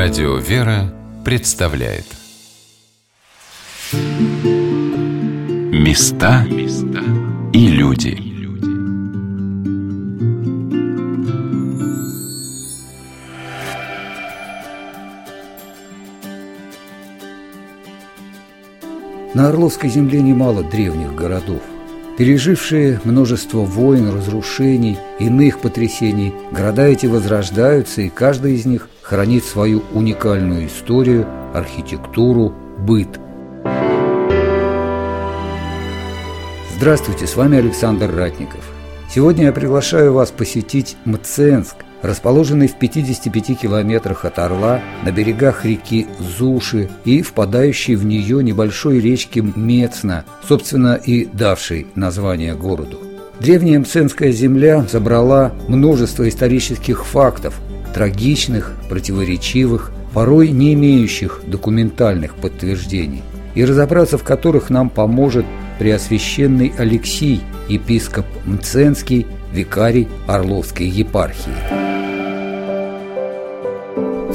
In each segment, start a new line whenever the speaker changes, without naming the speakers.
Радио «Вера» представляет. Места и люди.
На Орловской земле немало древних городов – Пережившие множество войн, разрушений, иных потрясений, города эти возрождаются, и каждый из них хранит свою уникальную историю, архитектуру, быт. Здравствуйте, с вами Александр Ратников. Сегодня я приглашаю вас посетить Мценск, расположенный в 55 километрах от Орла на берегах реки Зуши и впадающей в нее небольшой речки Мецна, собственно и давшей название городу. Древняя Мценская земля забрала множество исторических фактов, трагичных, противоречивых, порой не имеющих документальных подтверждений, и разобраться в которых нам поможет Преосвященный Алексий, епископ Мценский, викарий Орловской епархии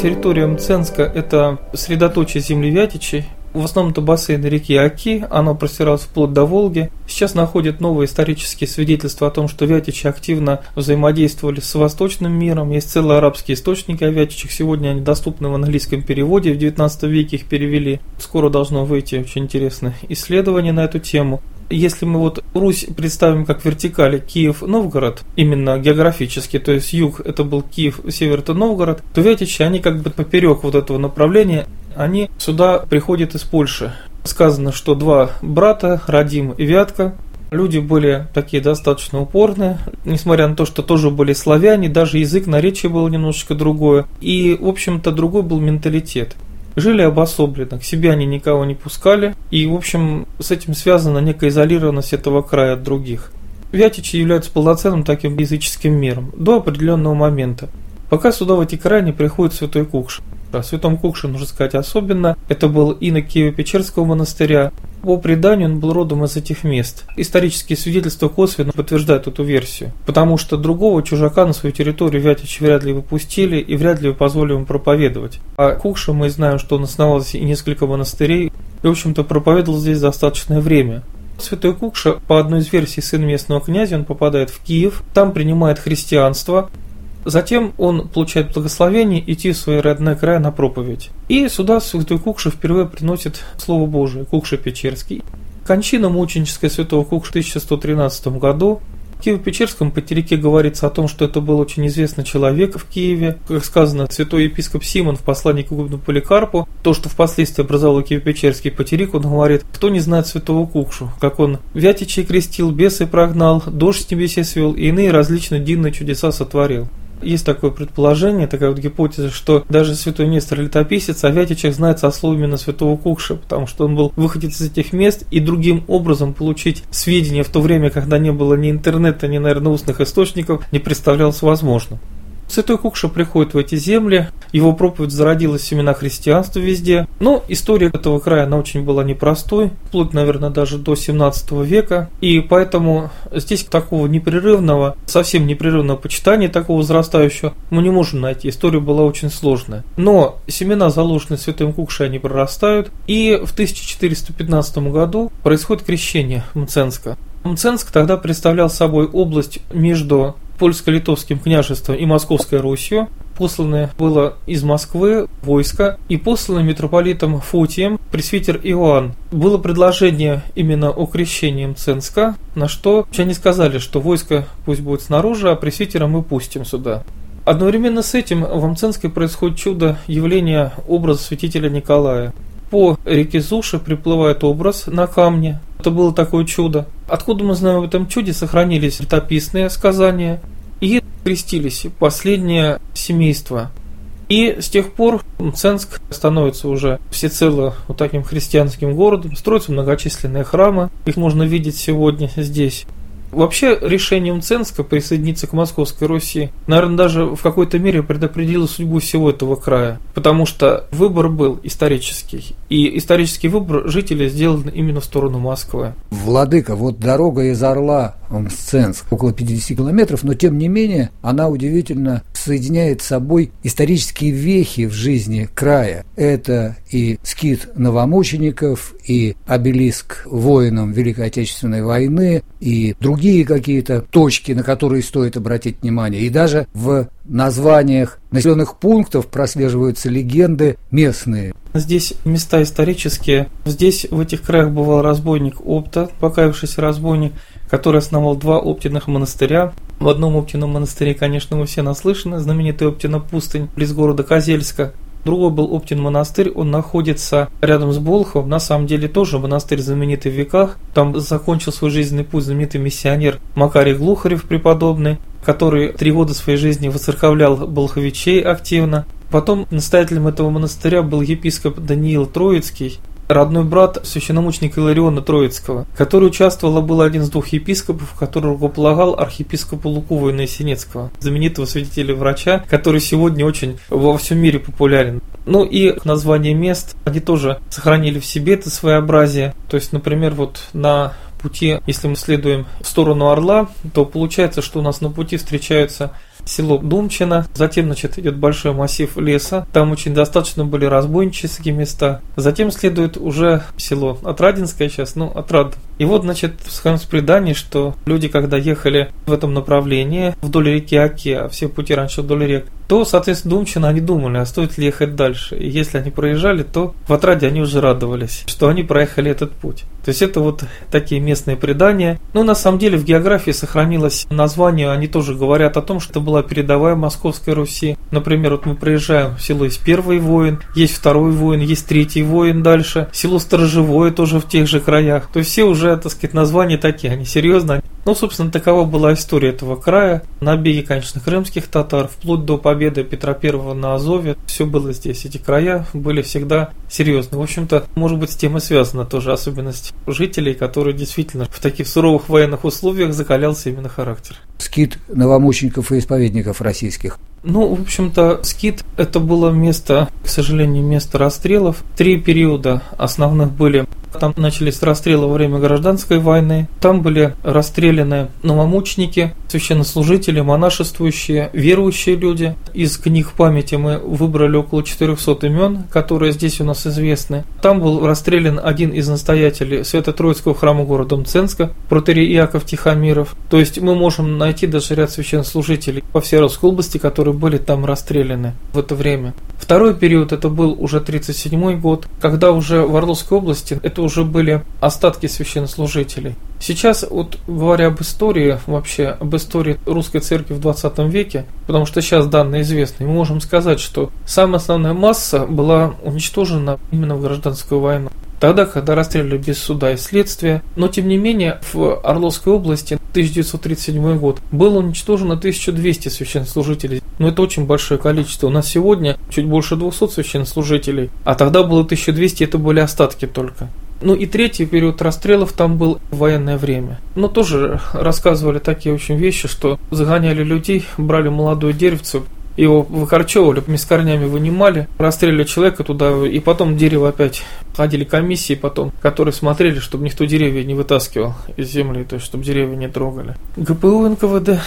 территория Мценска – это средоточие земли Вятичей. В основном это бассейн реки Аки, оно простиралось вплоть до Волги. Сейчас находят новые исторические свидетельства о том, что Вятичи активно взаимодействовали с восточным миром. Есть целые арабские источники о Вятичах. Сегодня они доступны в английском переводе. В 19 веке их перевели. Скоро должно выйти очень интересное исследование на эту тему если мы вот Русь представим как вертикали Киев-Новгород, именно географически, то есть юг это был Киев, север это Новгород, то Вятичи, они как бы поперек вот этого направления, они сюда приходят из Польши. Сказано, что два брата, Радим и Вятка, люди были такие достаточно упорные, несмотря на то, что тоже были славяне, даже язык, наречие было немножечко другое, и, в общем-то, другой был менталитет жили обособленно, к себе они никого не пускали, и, в общем, с этим связана некая изолированность этого края от других. Вятичи являются полноценным таким языческим миром до определенного момента. Пока сюда в эти края не приходит святой Кукш. О святом Кукше нужно сказать особенно. Это был инок Киево-Печерского монастыря. По преданию он был родом из этих мест. Исторические свидетельства косвенно подтверждают эту версию, потому что другого чужака на свою территорию Вятичи вряд ли выпустили и вряд ли позволили ему проповедовать. А Кукша мы знаем, что он основал здесь и несколько монастырей, и, в общем-то, проповедовал здесь достаточное время. Святой Кукша, по одной из версий, сын местного князя, он попадает в Киев, там принимает христианство, Затем он получает благословение идти в свой родной край на проповедь. И сюда святой Кукша впервые приносит Слово Божие, Кукша Печерский. Кончина мученическая святого Кукша в 1113 году. Киево-Печерском потеряке говорится о том, что это был очень известный человек в Киеве. Как сказано, святой епископ Симон в послании к Губну Поликарпу, то, что впоследствии образовал Киево-Печерский потерик, он говорит, кто не знает святого Кукшу, как он вятичей крестил, бесы прогнал, дождь с небесе свел и иные различные дивные чудеса сотворил. Есть такое предположение, такая вот гипотеза, что даже святой Нестор Летописец о Вятичах знает со слов именно святого Кукша, потому что он был выходец из этих мест, и другим образом получить сведения в то время, когда не было ни интернета, ни, наверное, устных источников, не представлялось возможным. Святой Кукша приходит в эти земли, его проповедь зародилась в семена христианства везде, но история этого края, она очень была непростой, вплоть, наверное, даже до 17 века, и поэтому здесь такого непрерывного, совсем непрерывного почитания, такого возрастающего, мы не можем найти, история была очень сложная. Но семена, заложенные святым Кукшей, они прорастают, и в 1415 году происходит крещение Мценска. Мценск тогда представлял собой область между польско-литовским княжеством и Московской Русью. Посланное было из Москвы войско и посланный митрополитом Фотием пресвитер Иоанн. Было предложение именно о крещении Мценска, на что они сказали, что войско пусть будет снаружи, а пресвитера мы пустим сюда. Одновременно с этим в Мценске происходит чудо явления образа святителя Николая. По реке Зуши приплывает образ на камне. Это было такое чудо. Откуда мы знаем об этом чуде, сохранились летописные сказания и крестились последнее семейство. И с тех пор Мценск становится уже всецело вот таким христианским городом, строятся многочисленные храмы, их можно видеть сегодня здесь. Вообще решение Мценска присоединиться к Московской Руси, наверное, даже в какой-то мере предопределило судьбу всего этого края, потому что выбор был исторический, и исторический выбор жителей сделан именно в сторону Москвы.
Владыка, вот дорога из Орла Мценск около 50 километров, но тем не менее она удивительно соединяет с собой исторические вехи в жизни края. Это и скит новомучеников, и обелиск воинам Великой Отечественной войны, и другие какие-то точки, на которые стоит обратить внимание. И даже в названиях населенных пунктов прослеживаются легенды местные.
Здесь места исторические. Здесь в этих краях бывал разбойник Опта, покаявшийся разбойник, который основал два оптиных монастыря. В одном оптином монастыре, конечно, мы все наслышаны, знаменитый Оптина пустынь, близ города Козельска. Другой был Оптин монастырь, он находится рядом с Болховым, на самом деле тоже монастырь знаменитый в веках. Там закончил свой жизненный путь знаменитый миссионер Макарий Глухарев преподобный, который три года своей жизни воцерковлял Болховичей активно. Потом настоятелем этого монастыря был епископ Даниил Троицкий, родной брат священномученика Илариона Троицкого, который участвовал, был один из двух епископов, который руковополагал архиепископу Луку Воина-Синецкого, знаменитого свидетеля врача, который сегодня очень во всем мире популярен. Ну и название мест, они тоже сохранили в себе это своеобразие. То есть, например, вот на пути, если мы следуем в сторону Орла, то получается, что у нас на пути встречаются село Думчино, затем, значит, идет большой массив леса, там очень достаточно были разбойнические места, затем следует уже село Отрадинское сейчас, ну, Отрад. И вот, значит, сохранилось предание, что люди, когда ехали в этом направлении, вдоль реки Оки, а все пути раньше вдоль рек, то, соответственно, Думчино они думали, а стоит ли ехать дальше. И если они проезжали, то в Отраде они уже радовались, что они проехали этот путь. То есть это вот такие местные предания. Ну, на самом деле в географии сохранилось название, они тоже говорят о том, что это была передовая Московской Руси. Например, вот мы проезжаем в село есть первый воин, есть второй воин, есть третий воин дальше, село Сторожевое тоже в тех же краях. То есть все уже, так сказать, названия такие, они серьезно. Ну, собственно, такова была история этого края. Набеги, конечно, крымских татар, вплоть до победы Петра I на Азове. Все было здесь. Эти края были всегда серьезны. В общем-то, может быть, с тем и связана тоже особенность жителей, которые действительно в таких суровых военных условиях закалялся именно характер.
Скит новомучеников и исповедников российских.
Ну, в общем-то, Скит – это было место, к сожалению, место расстрелов. Три периода основных были там начались расстрелы во время гражданской войны. Там были расстреляны новомученики, священнослужители, монашествующие, верующие люди. Из книг памяти мы выбрали около 400 имен, которые здесь у нас известны. Там был расстрелян один из настоятелей Свято-Троицкого храма города Мценска, протерей Иаков Тихомиров. То есть мы можем найти даже ряд священнослужителей по всей Российской области, которые были там расстреляны в это время. Второй период это был уже 37 год, когда уже в Орловской области это уже были остатки священнослужителей. Сейчас, вот говоря об истории, вообще об истории русской церкви в 20 веке, потому что сейчас данные известны, мы можем сказать, что самая основная масса была уничтожена именно в гражданскую войну тогда, когда расстреливали без суда и следствия. Но, тем не менее, в Орловской области 1937 год было уничтожено 1200 священнослужителей. Но это очень большое количество. У нас сегодня чуть больше 200 священнослужителей, а тогда было 1200, это были остатки только. Ну и третий период расстрелов там был военное время. Но тоже рассказывали такие очень вещи, что загоняли людей, брали молодое деревце, его выкорчевывали, с корнями вынимали, расстреляли человека туда, и потом дерево опять ходили комиссии потом, которые смотрели, чтобы никто деревья не вытаскивал из земли, то есть чтобы деревья не трогали. ГПУ НКВД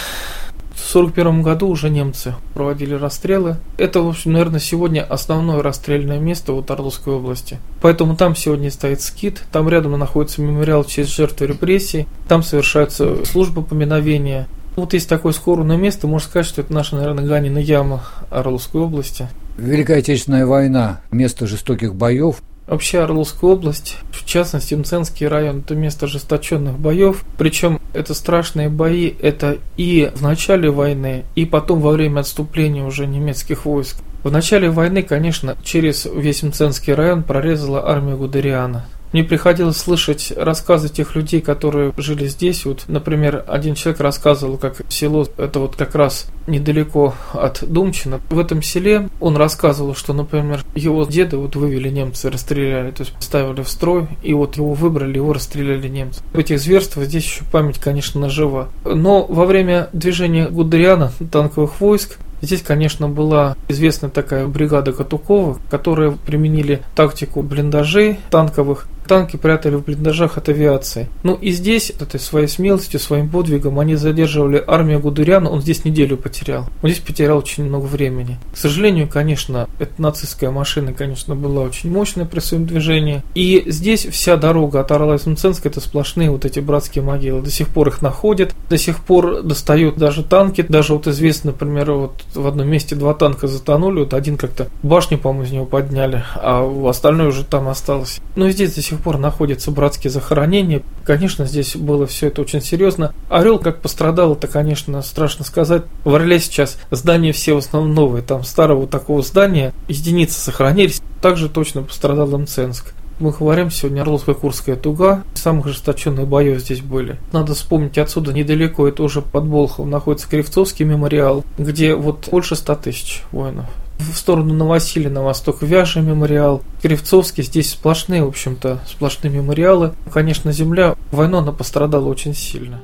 в 1941 году уже немцы проводили расстрелы. Это, в общем, наверное, сегодня основное расстрельное место в Орловской области. Поэтому там сегодня стоит скит, там рядом находится мемориал в честь жертвы репрессий, там совершаются службы поминовения. Вот есть такое скорбное место, можно сказать, что это наша, наверное, Ганина яма Орловской области.
Великая Отечественная война, место жестоких боев,
Вообще Орловская область, в частности Мценский район, это место ожесточенных боев. Причем это страшные бои, это и в начале войны, и потом во время отступления уже немецких войск. В начале войны, конечно, через весь Мценский район прорезала армия Гудериана. Мне приходилось слышать рассказы тех людей, которые жили здесь. Вот, например, один человек рассказывал, как село, это вот как раз недалеко от Думчина. В этом селе он рассказывал, что, например, его деда вот вывели немцы, расстреляли, то есть ставили в строй, и вот его выбрали, его расстреляли немцы. Этих зверствах здесь еще память, конечно, жива. Но во время движения Гудериана танковых войск Здесь, конечно, была известная такая бригада Катукова, которые применили тактику блиндажей танковых, танки прятали в блиндажах от авиации. Ну и здесь, этой своей смелостью, своим подвигом, они задерживали армию Гудериана, он здесь неделю потерял. Он здесь потерял очень много времени. К сожалению, конечно, эта нацистская машина, конечно, была очень мощная при своем движении. И здесь вся дорога от Орла и Мценска это сплошные вот эти братские могилы. До сих пор их находят, до сих пор достают даже танки. Даже вот известно, например, вот в одном месте два танка затонули, вот один как-то башню, по-моему, из него подняли, а остальное уже там осталось. Но здесь до сих пор находятся братские захоронения. Конечно, здесь было все это очень серьезно. Орел как пострадал, это, конечно, страшно сказать. В Орле сейчас здания все в основном новые. Там старого такого здания единицы сохранились. Также точно пострадал Мценск. Мы говорим сегодня Орловско-Курская туга. Самых ожесточенных боев здесь были. Надо вспомнить, отсюда недалеко, это уже под Болховом, находится Кривцовский мемориал, где вот больше ста тысяч воинов. В сторону Новосилия, на восток Вяжа мемориал, Кривцовский, здесь сплошные, в общем-то, сплошные мемориалы. Конечно, земля, войну она пострадала очень сильно.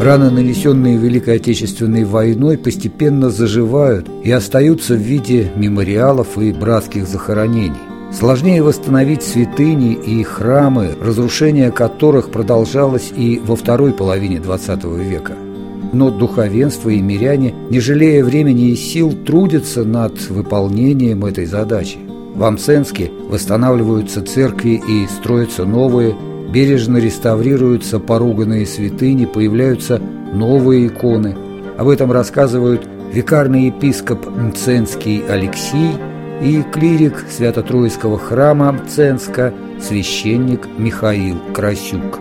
Раны, нанесенные Великой Отечественной войной, постепенно заживают и остаются в виде мемориалов и братских захоронений. Сложнее восстановить святыни и храмы, разрушение которых продолжалось и во второй половине XX века. Но духовенство и миряне, не жалея времени и сил, трудятся над выполнением этой задачи. В Амсенске восстанавливаются церкви и строятся новые, бережно реставрируются поруганные святыни, появляются новые иконы. Об этом рассказывают викарный епископ Мценский Алексей и клирик Свято-Троицкого храма Мценска священник Михаил Красюк.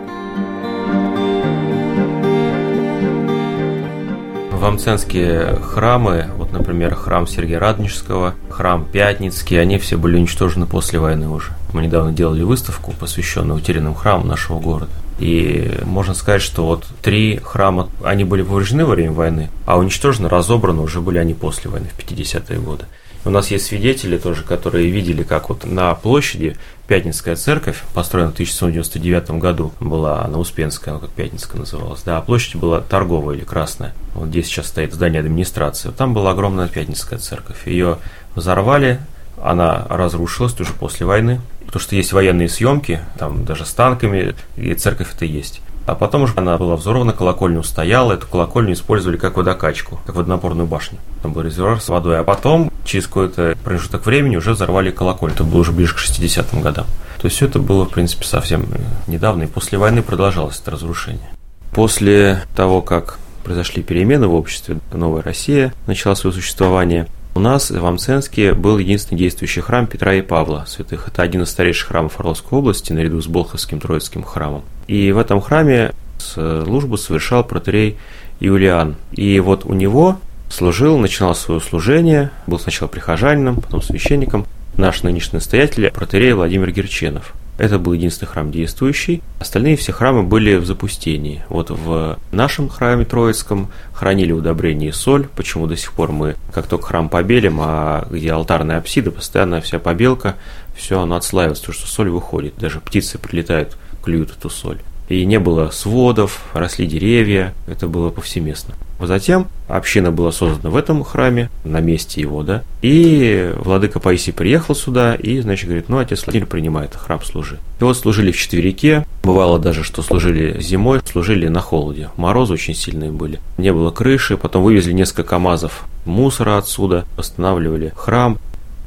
В Амценские храмы, вот, например, храм Сергия Радонежского, храм Пятницкий, они все были уничтожены после войны уже. Мы недавно делали выставку, посвященную утерянным храмам нашего города. И можно сказать, что вот три храма, они были повреждены во время войны, а уничтожены, разобраны уже были они после войны, в 50-е годы. У нас есть свидетели тоже, которые видели, как вот на площади Пятницкая церковь, построена в 1799 году, была на Успенская, она как Пятницкая называлась, да, а площадь была торговая или красная. Вот здесь сейчас стоит здание администрации. Там была огромная Пятницкая церковь. Ее взорвали, она разрушилась уже после войны, потому что есть военные съемки, там даже с танками, и церковь это есть. А потом уже она была взорвана, колокольня устояла, эту колокольню использовали как водокачку, как водонапорную башню. Там был резервуар с водой, а потом, через какой-то промежуток времени, уже взорвали колокольню. Это было уже ближе к 60-м годам. То есть все это было, в принципе, совсем недавно, и после войны продолжалось это разрушение. После того, как произошли перемены в обществе, новая Россия начала свое существование – у нас в Амценске был единственный действующий храм Петра и Павла святых. Это один из старейших храмов Орловской области, наряду с Болховским Троицким храмом. И в этом храме службу совершал протерей Юлиан. И вот у него служил, начинал свое служение, был сначала прихожанином, потом священником, наш нынешний настоятель, протерей Владимир Герченов. Это был единственный храм действующий. Остальные все храмы были в запустении. Вот в нашем храме Троицком хранили удобрение и соль. Почему до сих пор мы, как только храм побелим, а где алтарная апсида, постоянно вся побелка, все оно отслаивается, потому что соль выходит. Даже птицы прилетают, клюют эту соль и не было сводов, росли деревья, это было повсеместно. Затем община была создана в этом храме, на месте его, да, и владыка Паисий приехал сюда и, значит, говорит, ну, отец Владимир принимает храм служи. И вот служили в четверике, бывало даже, что служили зимой, служили на холоде, морозы очень сильные были, не было крыши, потом вывезли несколько КАМАЗов мусора отсюда, восстанавливали храм,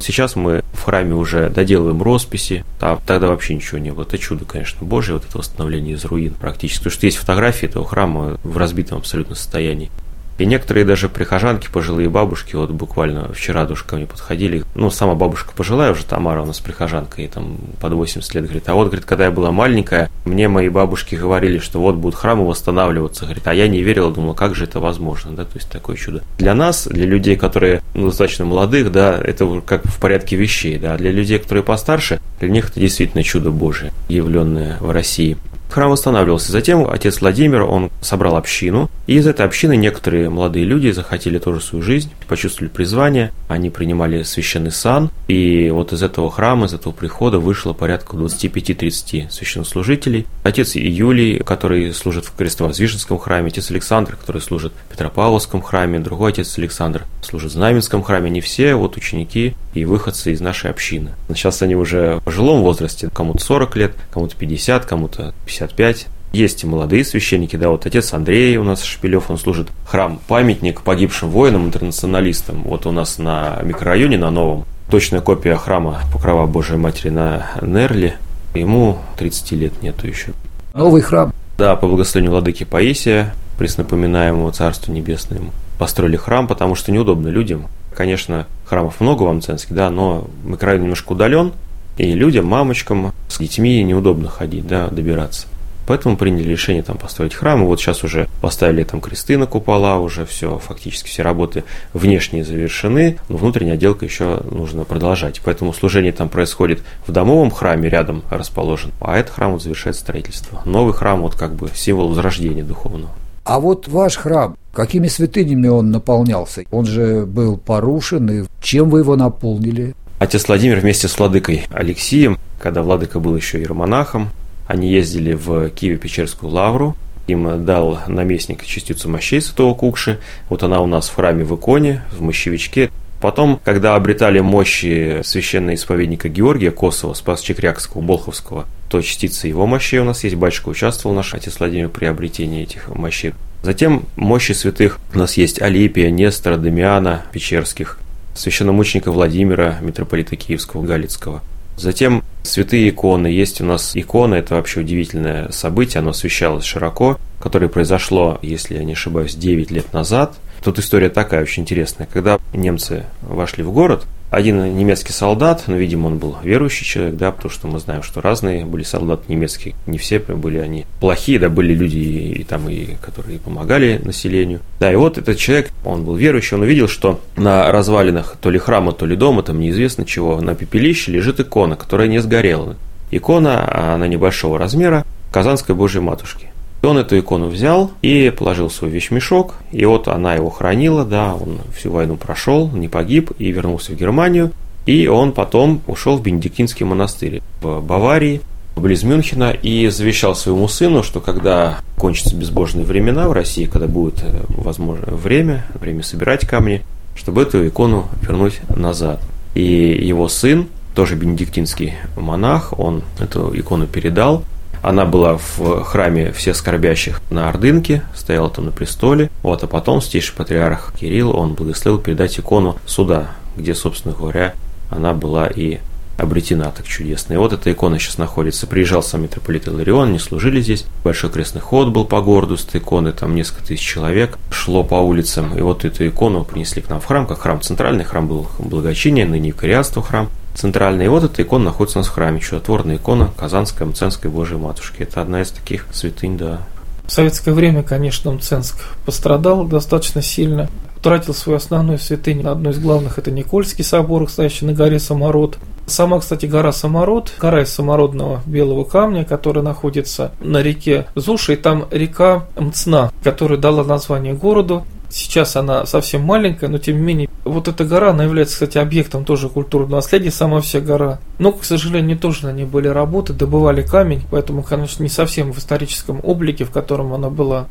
Сейчас мы в храме уже доделываем росписи, а тогда вообще ничего не было. Это чудо, конечно, Божье, вот это восстановление из руин практически. Потому что есть фотографии этого храма в разбитом абсолютно состоянии. И некоторые даже прихожанки, пожилые бабушки, вот буквально вчера тоже ко мне подходили, ну, сама бабушка пожилая уже, Тамара у нас прихожанка, и там под 80 лет, говорит, а вот, говорит, когда я была маленькая, мне мои бабушки говорили, что вот будут храмы восстанавливаться, говорит, а я не верила, думала, как же это возможно, да, то есть такое чудо. Для нас, для людей, которые ну, достаточно молодых, да, это как в порядке вещей, да, а для людей, которые постарше, для них это действительно чудо Божие, явленное в России. Храм восстанавливался. Затем отец Владимир, он собрал общину, и из этой общины некоторые молодые люди захотели тоже свою жизнь, почувствовали призвание, они принимали священный сан, и вот из этого храма, из этого прихода вышло порядка 25-30 священнослужителей. Отец Юлий, который служит в Крестовоздвиженском храме, отец Александр, который служит в Петропавловском храме, другой отец Александр служит в Знаменском храме, они все вот ученики и выходцы из нашей общины. Сейчас они уже в пожилом возрасте, кому-то 40 лет, кому-то 50, кому-то 55. Есть и молодые священники, да, вот отец Андрей у нас Шпилев, он служит храм-памятник погибшим воинам, интернационалистам. Вот у нас на микрорайоне, на новом, точная копия храма Покрова Божией Матери на Нерли. Ему 30 лет нету еще.
Новый храм.
Да, по благословению владыки Паисия, преснопоминаемому Царству Небесному, построили храм, потому что неудобно людям. Конечно, храмов много в Амценске, да, но микрорайон немножко удален, и людям, мамочкам с детьми неудобно ходить, да, добираться. Поэтому приняли решение там построить храм. И вот сейчас уже поставили там кресты на купола, уже все, фактически все работы внешние завершены, но внутренняя отделка еще нужно продолжать. Поэтому служение там происходит в домовом храме, рядом расположен, а этот храм вот завершает строительство. Новый храм вот как бы символ возрождения духовного.
А вот ваш храм, какими святынями он наполнялся? Он же был порушен, и чем вы его наполнили?
Отец Владимир вместе с владыкой Алексием, когда владыка был еще иеромонахом, они ездили в Киево-Печерскую лавру, им дал наместник частицу мощей святого Кукши. Вот она у нас в храме в иконе, в мощевичке. Потом, когда обретали мощи священного исповедника Георгия Косова, Спас Чекрякского, Болховского, то частица его мощей у нас есть. Батюшка участвовал, наш отец Владимир, при обретении этих мощей. Затем мощи святых у нас есть Алипия, Нестора, Дамиана, Печерских, священномученика Владимира, митрополита Киевского, Галицкого – Затем святые иконы. Есть у нас икона, это вообще удивительное событие, оно освещалось широко, которое произошло, если я не ошибаюсь, 9 лет назад. Тут история такая очень интересная. Когда немцы вошли в город, один немецкий солдат, ну, видимо, он был верующий человек, да, потому что мы знаем, что разные были солдаты немецкие, не все были они плохие, да, были люди, и, и там, и, которые помогали населению. Да, и вот этот человек, он был верующий, он увидел, что на развалинах то ли храма, то ли дома, там неизвестно чего, на пепелище лежит икона, которая не сгорела. Икона, она небольшого размера, Казанской Божьей Матушки. Он эту икону взял и положил в свой вещмешок, и вот она его хранила, да, он всю войну прошел, не погиб и вернулся в Германию, и он потом ушел в Бенедиктинский монастырь в Баварии, близ Мюнхена, и завещал своему сыну, что когда кончатся безбожные времена в России, когда будет э, возможно время, время собирать камни, чтобы эту икону вернуть назад. И его сын, тоже бенедиктинский монах, он эту икону передал, она была в храме всех скорбящих на Ордынке, стояла там на престоле. Вот, а потом стейший патриарх Кирилл, он благословил передать икону сюда, где, собственно говоря, она была и обретена так чудесно. И вот эта икона сейчас находится. Приезжал сам митрополит Иларион, они служили здесь. Большой крестный ход был по городу с этой иконой, там несколько тысяч человек шло по улицам. И вот эту икону принесли к нам в храм, как храм центральный, храм был благочиния, ныне Икариатство храм центральная. И вот эта икона находится у нас в храме, чудотворная икона Казанской Мценской Божьей Матушки. Это одна из таких святынь, да.
В советское время, конечно, Мценск пострадал достаточно сильно. Утратил свою основную святыню. Одну из главных это Никольский собор, стоящий на горе Самород. Сама, кстати, гора Самород, гора из самородного белого камня, которая находится на реке Зуши, и там река Мцна, которая дала название городу. Сейчас она совсем маленькая, но тем не менее, вот эта гора, она является, кстати, объектом тоже культурного наследия, сама вся гора. Но, к сожалению, тоже на ней были работы, добывали камень, поэтому, конечно, не совсем в историческом облике, в котором она была.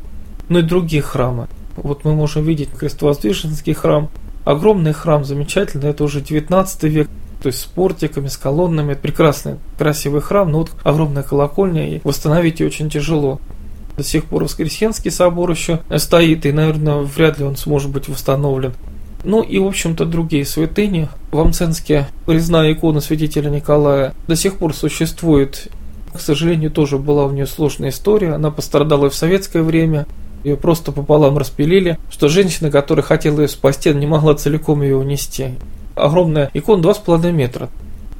Но и другие храмы. Вот мы можем видеть Крестовоздвиженский храм. Огромный храм, замечательный, это уже 19 век, то есть с портиками, с колоннами. Прекрасный, красивый храм, но вот огромная колокольня, и восстановить ее очень тяжело. До сих пор Воскресенский собор еще стоит, и, наверное, вряд ли он сможет быть восстановлен. Ну и, в общем-то, другие святыни. В Амценске резная икона святителя Николая до сих пор существует. К сожалению, тоже была у нее сложная история. Она пострадала и в советское время. Ее просто пополам распилили, что женщина, которая хотела ее спасти, не могла целиком ее унести. Огромная икона 2,5 метра.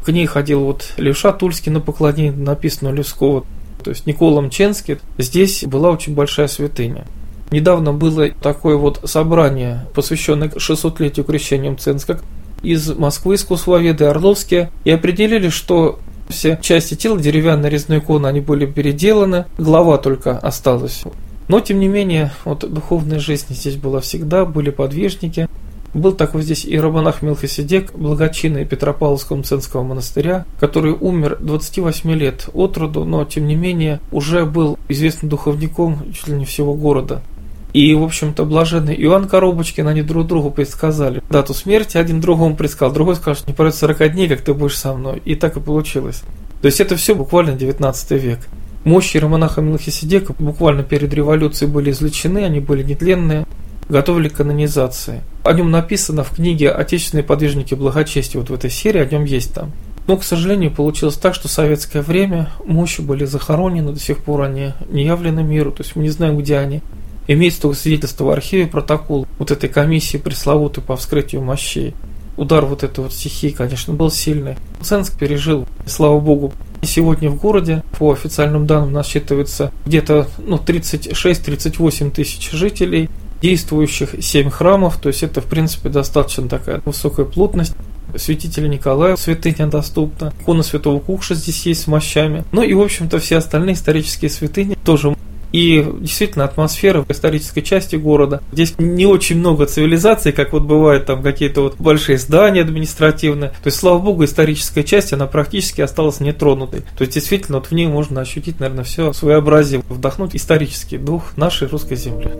К ней ходил вот Левша Тульский на поклонение, написано Левского то есть Никола Мченский, здесь была очень большая святыня. Недавно было такое вот собрание, посвященное 600-летию крещения Мценска, из Москвы, из Кусловеды, Орловские, и определили, что все части тела деревянной резной иконы, они были переделаны, голова только осталась. Но, тем не менее, вот духовная жизнь здесь была всегда, были подвижники, был такой здесь и романах Мелхиседек, благочинный Петропавловского Мценского монастыря, который умер 28 лет от роду, но тем не менее уже был известным духовником чуть ли не всего города. И, в общем-то, блаженный Иоанн Коробочкин, они друг другу предсказали дату смерти, один другому предсказал, другой сказал, что не пройдет 40 дней, как ты будешь со мной. И так и получилось. То есть это все буквально 19 век. Мощи романаха Мелхиседека буквально перед революцией были излечены, они были нетленные, готовили к канонизации. О нем написано в книге «Отечественные подвижники благочестия», вот в этой серии о нем есть там. Но, к сожалению, получилось так, что в советское время мощи были захоронены, до сих пор они не явлены миру, то есть мы не знаем, где они. Имеется только свидетельство в архиве, протокол вот этой комиссии пресловутой по вскрытию мощей. Удар вот этой вот стихии, конечно, был сильный. Ценск пережил, слава богу. Сегодня в городе, по официальным данным, насчитывается где-то ну, 36-38 тысяч жителей, действующих 7 храмов, то есть это, в принципе, достаточно такая высокая плотность. Святителя Николая святыня доступна, икона Святого Кукша здесь есть с мощами. Ну и, в общем-то, все остальные исторические святыни тоже и действительно атмосфера в исторической части города. Здесь не очень много цивилизаций, как вот бывает там какие-то вот большие здания административные. То есть, слава богу, историческая часть, она практически осталась нетронутой. То есть, действительно, вот в ней можно ощутить, наверное, все своеобразие, вдохнуть исторический дух нашей русской земли.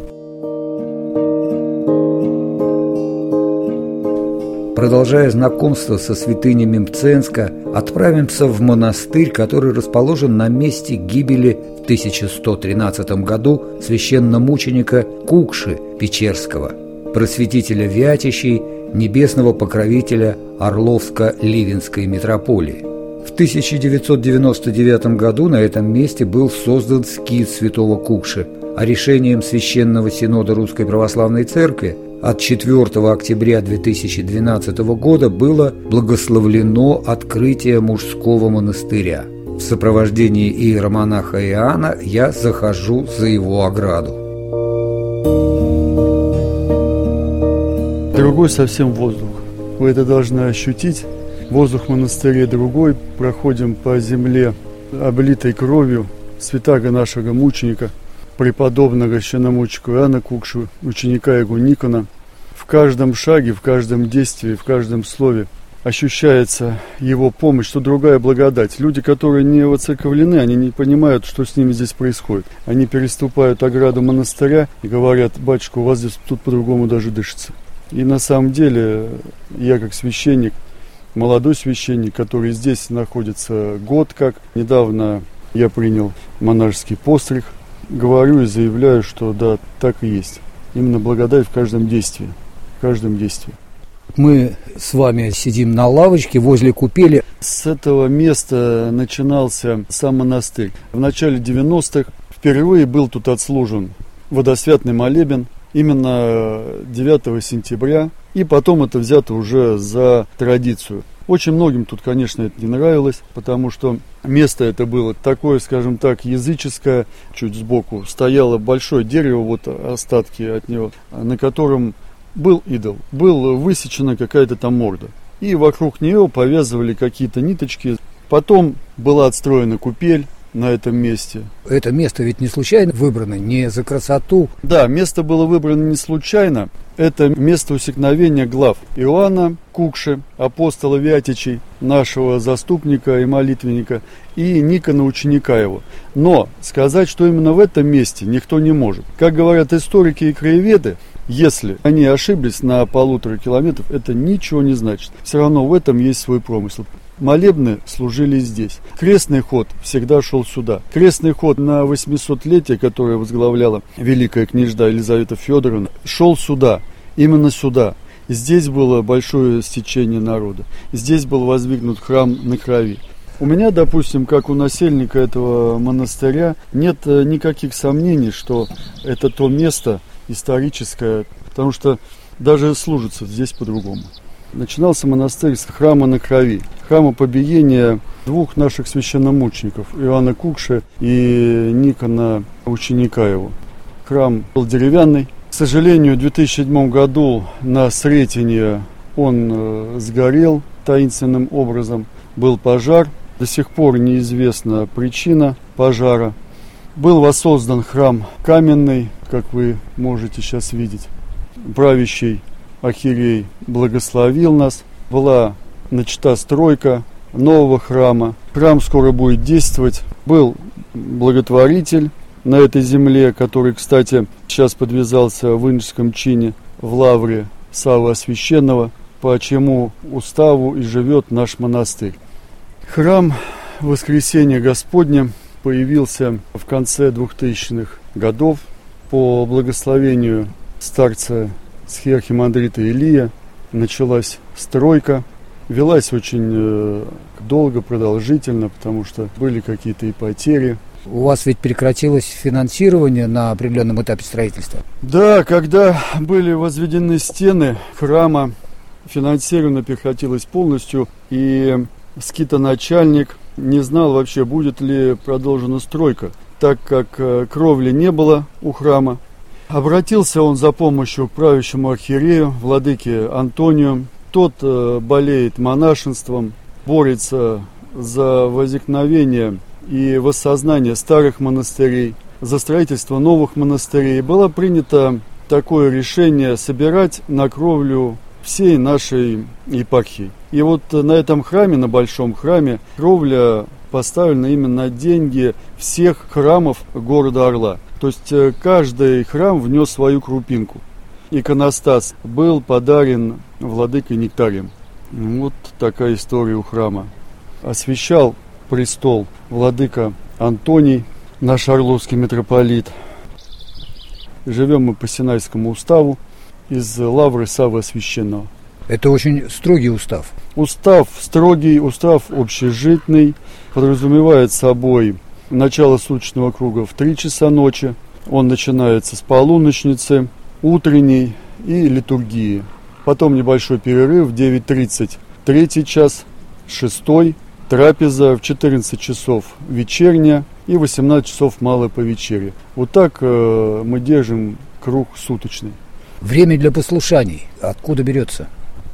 Продолжая знакомство со святынями Мценска, отправимся в монастырь, который расположен на месте гибели в 1113 году священномученика Кукши Печерского, просветителя Вятищей, небесного покровителя Орловско-Ливенской митрополии. В 1999 году на этом месте был создан скит святого Кукши, а решением Священного Синода Русской Православной Церкви от 4 октября 2012 года было благословлено открытие мужского монастыря. В сопровождении иеромонаха Иоанна я захожу за его ограду.
Другой совсем воздух. Вы это должны ощутить. Воздух в монастыре другой. Проходим по земле, облитой кровью святаго нашего мученика – преподобного священномученика Иоанна Кукшу, ученика его Никона, в каждом шаге, в каждом действии, в каждом слове ощущается его помощь, что другая благодать. Люди, которые не воцерковлены, они не понимают, что с ними здесь происходит. Они переступают ограду монастыря и говорят, батюшка, у вас здесь тут по-другому даже дышится. И на самом деле я как священник, молодой священник, который здесь находится год как, недавно я принял монашеский постриг – говорю и заявляю, что да, так и есть. Именно благодать в каждом действии. В каждом действии.
Мы с вами сидим на лавочке возле купели.
С этого места начинался сам монастырь. В начале 90-х впервые был тут отслужен водосвятный молебен именно 9 сентября. И потом это взято уже за традицию. Очень многим тут, конечно, это не нравилось, потому что место это было такое, скажем так, языческое. Чуть сбоку стояло большое дерево, вот остатки от него, на котором был идол, был высечена какая-то там морда. И вокруг нее повязывали какие-то ниточки. Потом была отстроена купель, на этом месте.
Это место ведь не случайно выбрано, не за красоту.
Да, место было выбрано не случайно. Это место усекновения глав Иоанна Кукши, апостола Вятичей, нашего заступника и молитвенника, и Никона, ученика его. Но сказать, что именно в этом месте, никто не может. Как говорят историки и краеведы, если они ошиблись на полутора километров, это ничего не значит. Все равно в этом есть свой промысел. Молебны служили здесь. Крестный ход всегда шел сюда. Крестный ход на 800-летие, которое возглавляла великая княжда Елизавета Федоровна, шел сюда, именно сюда. Здесь было большое стечение народа. Здесь был воздвигнут храм на крови. У меня, допустим, как у насельника этого монастыря, нет э, никаких сомнений, что это то место историческое, потому что даже служится здесь по-другому. Начинался монастырь с храма на крови, храма побиения двух наших священномучеников, Иоанна Кукша и Никона, ученика его. Храм был деревянный. К сожалению, в 2007 году на Сретенье он э, сгорел таинственным образом. Был пожар. До сих пор неизвестна причина пожара. Был воссоздан храм каменный, как вы можете сейчас видеть. Правящий Ахирей благословил нас. Была начата стройка нового храма. Храм скоро будет действовать. Был благотворитель на этой земле, который, кстати, сейчас подвязался в инжском чине в лавре Савы Священного, по чему уставу и живет наш монастырь. Храм Воскресения Господня появился в конце 2000-х годов по благословению старца схиархимандрита Илия. Началась стройка, велась очень э, долго, продолжительно, потому что были какие-то и потери.
У вас ведь прекратилось финансирование на определенном этапе строительства?
Да, когда были возведены стены храма, финансирование прекратилось полностью, и скитоначальник не знал вообще, будет ли продолжена стройка, так как э, кровли не было у храма. Обратился он за помощью к правящему архиерею, владыке Антонию. Тот э, болеет монашеством, борется за возникновение и воссознание старых монастырей, за строительство новых монастырей. Было принято такое решение собирать на кровлю всей нашей епархии. И вот на этом храме, на большом храме, кровля поставлена именно деньги всех храмов города Орла. То есть э, каждый храм внес свою крупинку. Иконостас был подарен владыкой Нектарием. Вот такая история у храма. Освящал престол владыка Антоний, наш орловский митрополит. Живем мы по Синайскому уставу из лавры Савы Священного.
Это очень строгий устав.
Устав строгий, устав общежитный, подразумевает собой начало суточного круга в 3 часа ночи. Он начинается с полуночницы, утренней и литургии. Потом небольшой перерыв в 9.30, третий час, шестой, трапеза в 14 часов вечерняя и 18 часов малая по вечере. Вот так э, мы держим круг суточный.
Время для послушаний откуда берется?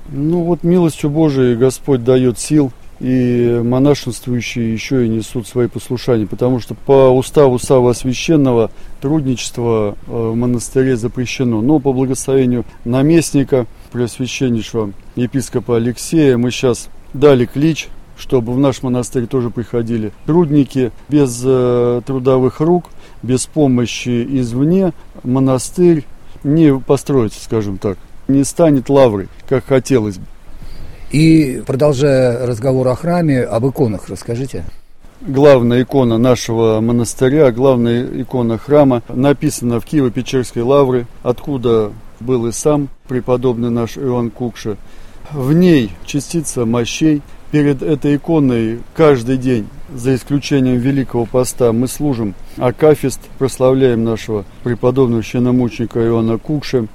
Ну вот милостью Божией Господь дает сил, и монашествующие еще и несут свои послушания, потому что по уставу Савва Священного трудничество э, в монастыре запрещено. Но по благословению наместника, Преосвященнейшего епископа Алексея, мы сейчас дали клич, чтобы в наш монастырь тоже приходили трудники без э, трудовых рук, без помощи извне, монастырь не построится, скажем так, не станет лаврой, как хотелось бы.
И продолжая разговор о храме, об иконах расскажите.
Главная икона нашего монастыря, главная икона храма написана в Киево-Печерской лавре, откуда был и сам преподобный наш Иоанн Кукша. В ней частица мощей. Перед этой иконой каждый день, за исключением Великого Поста, мы служим Акафист, прославляем нашего преподобного священномученика Иоанна Кукша.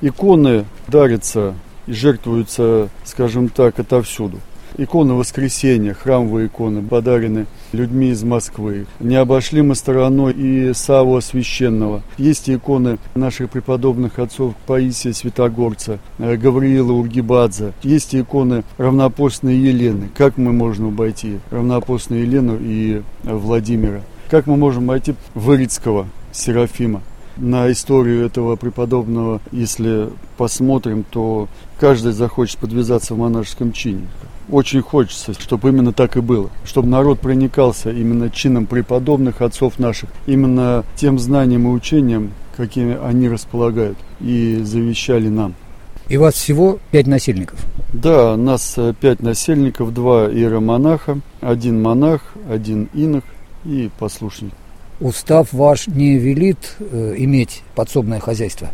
Иконы дарятся жертвуются, скажем так, отовсюду. Иконы воскресения, храмовые иконы, подарены людьми из Москвы. Не обошли мы стороной и Саву Священного. Есть иконы наших преподобных отцов Паисия Святогорца, э, Гавриила Ургибадзе. Есть иконы равнопостной Елены. Как мы можем обойти равнопостную Елену и Владимира? Как мы можем обойти Вырицкого Серафима? На историю этого преподобного, если посмотрим, то каждый захочет подвязаться в монашеском чине. Очень хочется, чтобы именно так и было, чтобы народ проникался именно чином преподобных отцов наших, именно тем знанием и учением, какими они располагают и завещали нам.
И вас всего пять насельников?
Да, нас э, пять насельников, два иеромонаха, один монах, один инок и послушник.
Устав ваш не велит э, иметь подсобное хозяйство?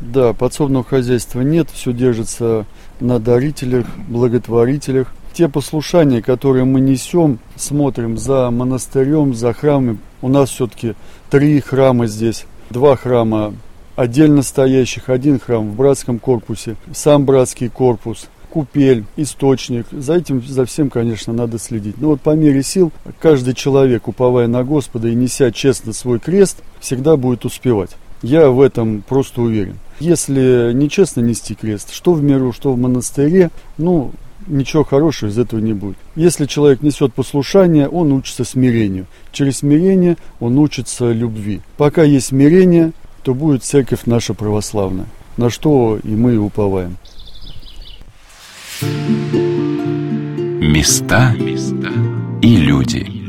Да, подсобного хозяйства нет, все держится на дарителях, благотворителях. Те послушания, которые мы несем, смотрим за монастырем, за храмом. У нас все-таки три храма здесь. Два храма отдельно стоящих, один храм в братском корпусе, сам братский корпус, купель, источник. За этим, за всем, конечно, надо следить. Но вот по мере сил каждый человек, уповая на Господа и неся честно свой крест, всегда будет успевать. Я в этом просто уверен. Если нечестно нести крест, что в миру, что в монастыре, ну, ничего хорошего из этого не будет. Если человек несет послушание, он учится смирению. Через смирение он учится любви. Пока есть смирение, то будет церковь наша православная, на что и мы уповаем.
Места и люди.